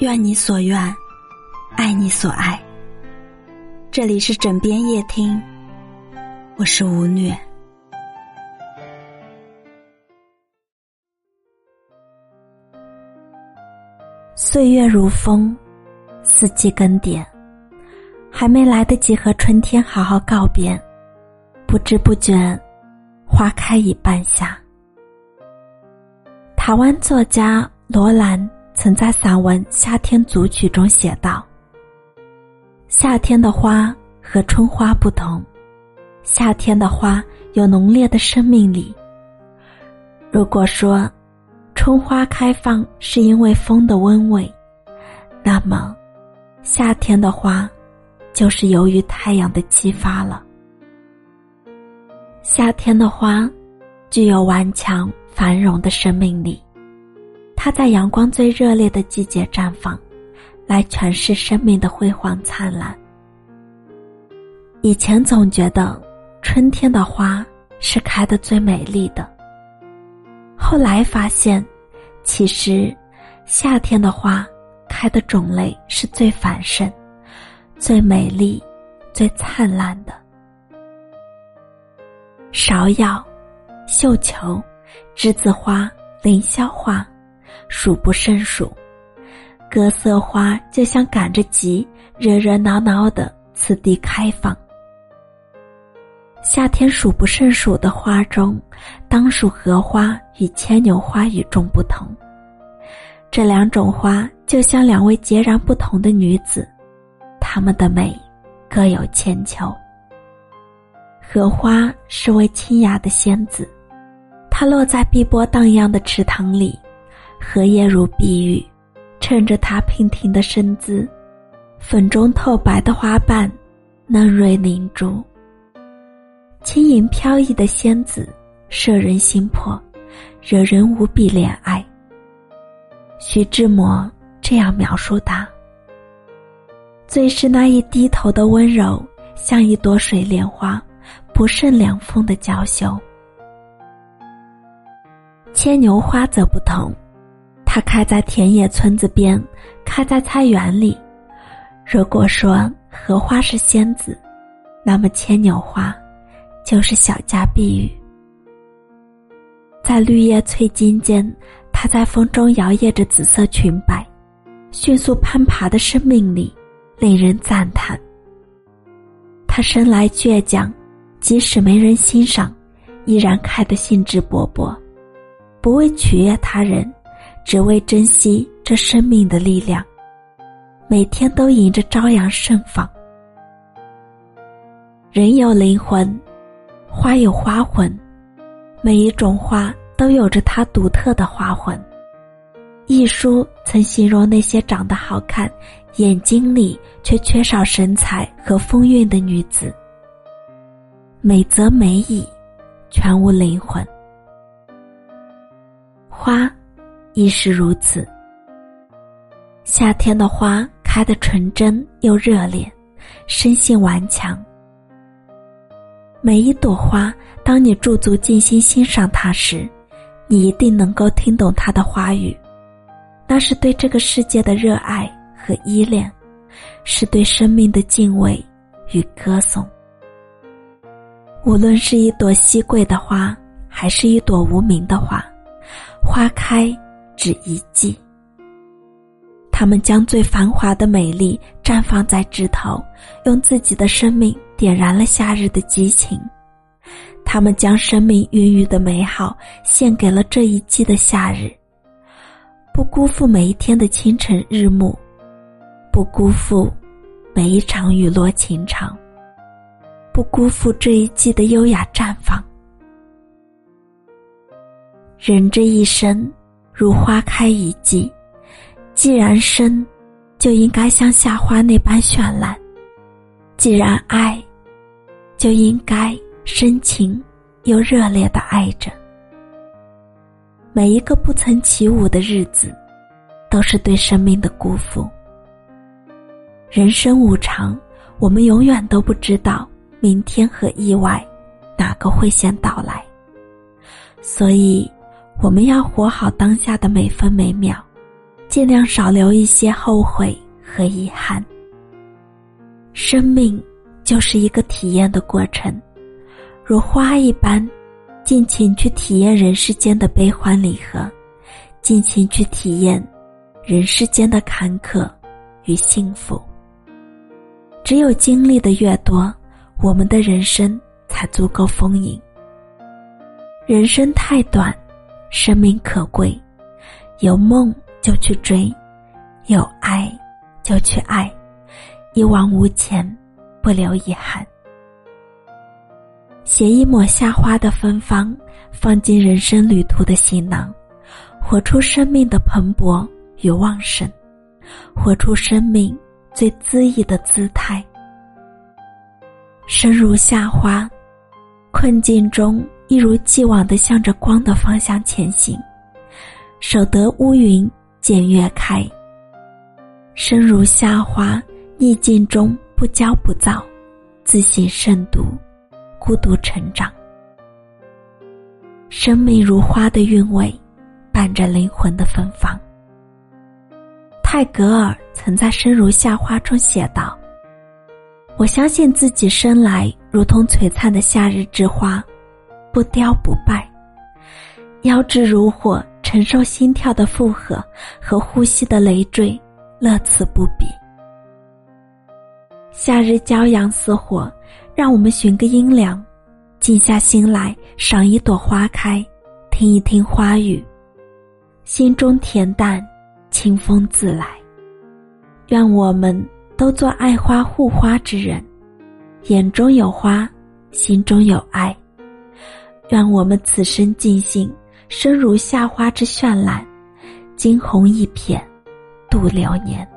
愿你所愿，爱你所爱。这里是枕边夜听，我是吴虐。岁月如风，四季更迭，还没来得及和春天好好告别，不知不觉，花开已半夏。台湾作家罗兰。曾在散文《夏天组曲》中写道：“夏天的花和春花不同，夏天的花有浓烈的生命力。如果说春花开放是因为风的温味，那么夏天的花就是由于太阳的激发了。夏天的花具有顽强繁荣的生命力。”它在阳光最热烈的季节绽放，来诠释生命的辉煌灿烂。以前总觉得春天的花是开的最美丽的，后来发现，其实夏天的花开的种类是最繁盛、最美丽、最灿烂的。芍药、绣球、栀子花、凌霄花。数不胜数，各色花就像赶着集，热热闹闹的次第开放。夏天数不胜数的花中，当属荷花与牵牛花与众不同。这两种花就像两位截然不同的女子，她们的美各有千秋。荷花是位清雅的仙子，她落在碧波荡漾的池塘里。荷叶如碧玉，衬着她娉婷的身姿，粉中透白的花瓣，嫩蕊凝珠。轻盈飘逸的仙子，摄人心魄，惹人无比怜爱。徐志摩这样描述她：最是那一低头的温柔，像一朵水莲花，不胜凉风的娇羞。牵牛花则不同。它开在田野村子边，开在菜园里。如果说荷花是仙子，那么牵牛花就是小家碧玉。在绿叶翠茎间，它在风中摇曳着紫色裙摆，迅速攀爬的生命力令人赞叹。它生来倔强，即使没人欣赏，依然开得兴致勃勃，不为取悦他人。只为珍惜这生命的力量，每天都迎着朝阳盛放。人有灵魂，花有花魂，每一种花都有着它独特的花魂。一书曾形容那些长得好看、眼睛里却缺少神采和风韵的女子，美则美矣，全无灵魂。花。亦是如此。夏天的花开得纯真又热烈，生性顽强。每一朵花，当你驻足静心欣赏它时，你一定能够听懂它的花语，那是对这个世界的热爱和依恋，是对生命的敬畏与歌颂。无论是一朵稀贵的花，还是一朵无名的花，花开。只一季，他们将最繁华的美丽绽放在枝头，用自己的生命点燃了夏日的激情。他们将生命孕育的美好献给了这一季的夏日，不辜负每一天的清晨日暮，不辜负每一场雨落情长，不辜负这一季的优雅绽放。人这一生。如花开一季，既然生，就应该像夏花那般绚烂；既然爱，就应该深情又热烈的爱着。每一个不曾起舞的日子，都是对生命的辜负。人生无常，我们永远都不知道明天和意外哪个会先到来，所以。我们要活好当下的每分每秒，尽量少留一些后悔和遗憾。生命就是一个体验的过程，如花一般，尽情去体验人世间的悲欢离合，尽情去体验人世间的坎坷与幸福。只有经历的越多，我们的人生才足够丰盈。人生太短，生命可贵，有梦就去追，有爱就去爱，一往无前，不留遗憾。携一抹夏花的芬芳，放进人生旅途的行囊，活出生命的蓬勃与旺盛，活出生命最恣意的姿态。生如夏花，困境中。一如既往的向着光的方向前行，守得乌云见月开。生如夏花，逆境中不骄不躁，自信慎独，孤独成长。生命如花的韵味，伴着灵魂的芬芳。泰戈尔曾在《生如夏花》中写道：“我相信自己生来如同璀璨的夏日之花。”不凋不败，腰肢如火，承受心跳的负荷和呼吸的累赘，乐此不疲。夏日骄阳似火，让我们寻个阴凉，静下心来赏一朵花开，听一听花语，心中恬淡，清风自来。愿我们都做爱花护花之人，眼中有花，心中有爱。愿我们此生尽兴，生如夏花之绚烂，惊鸿一瞥，度流年。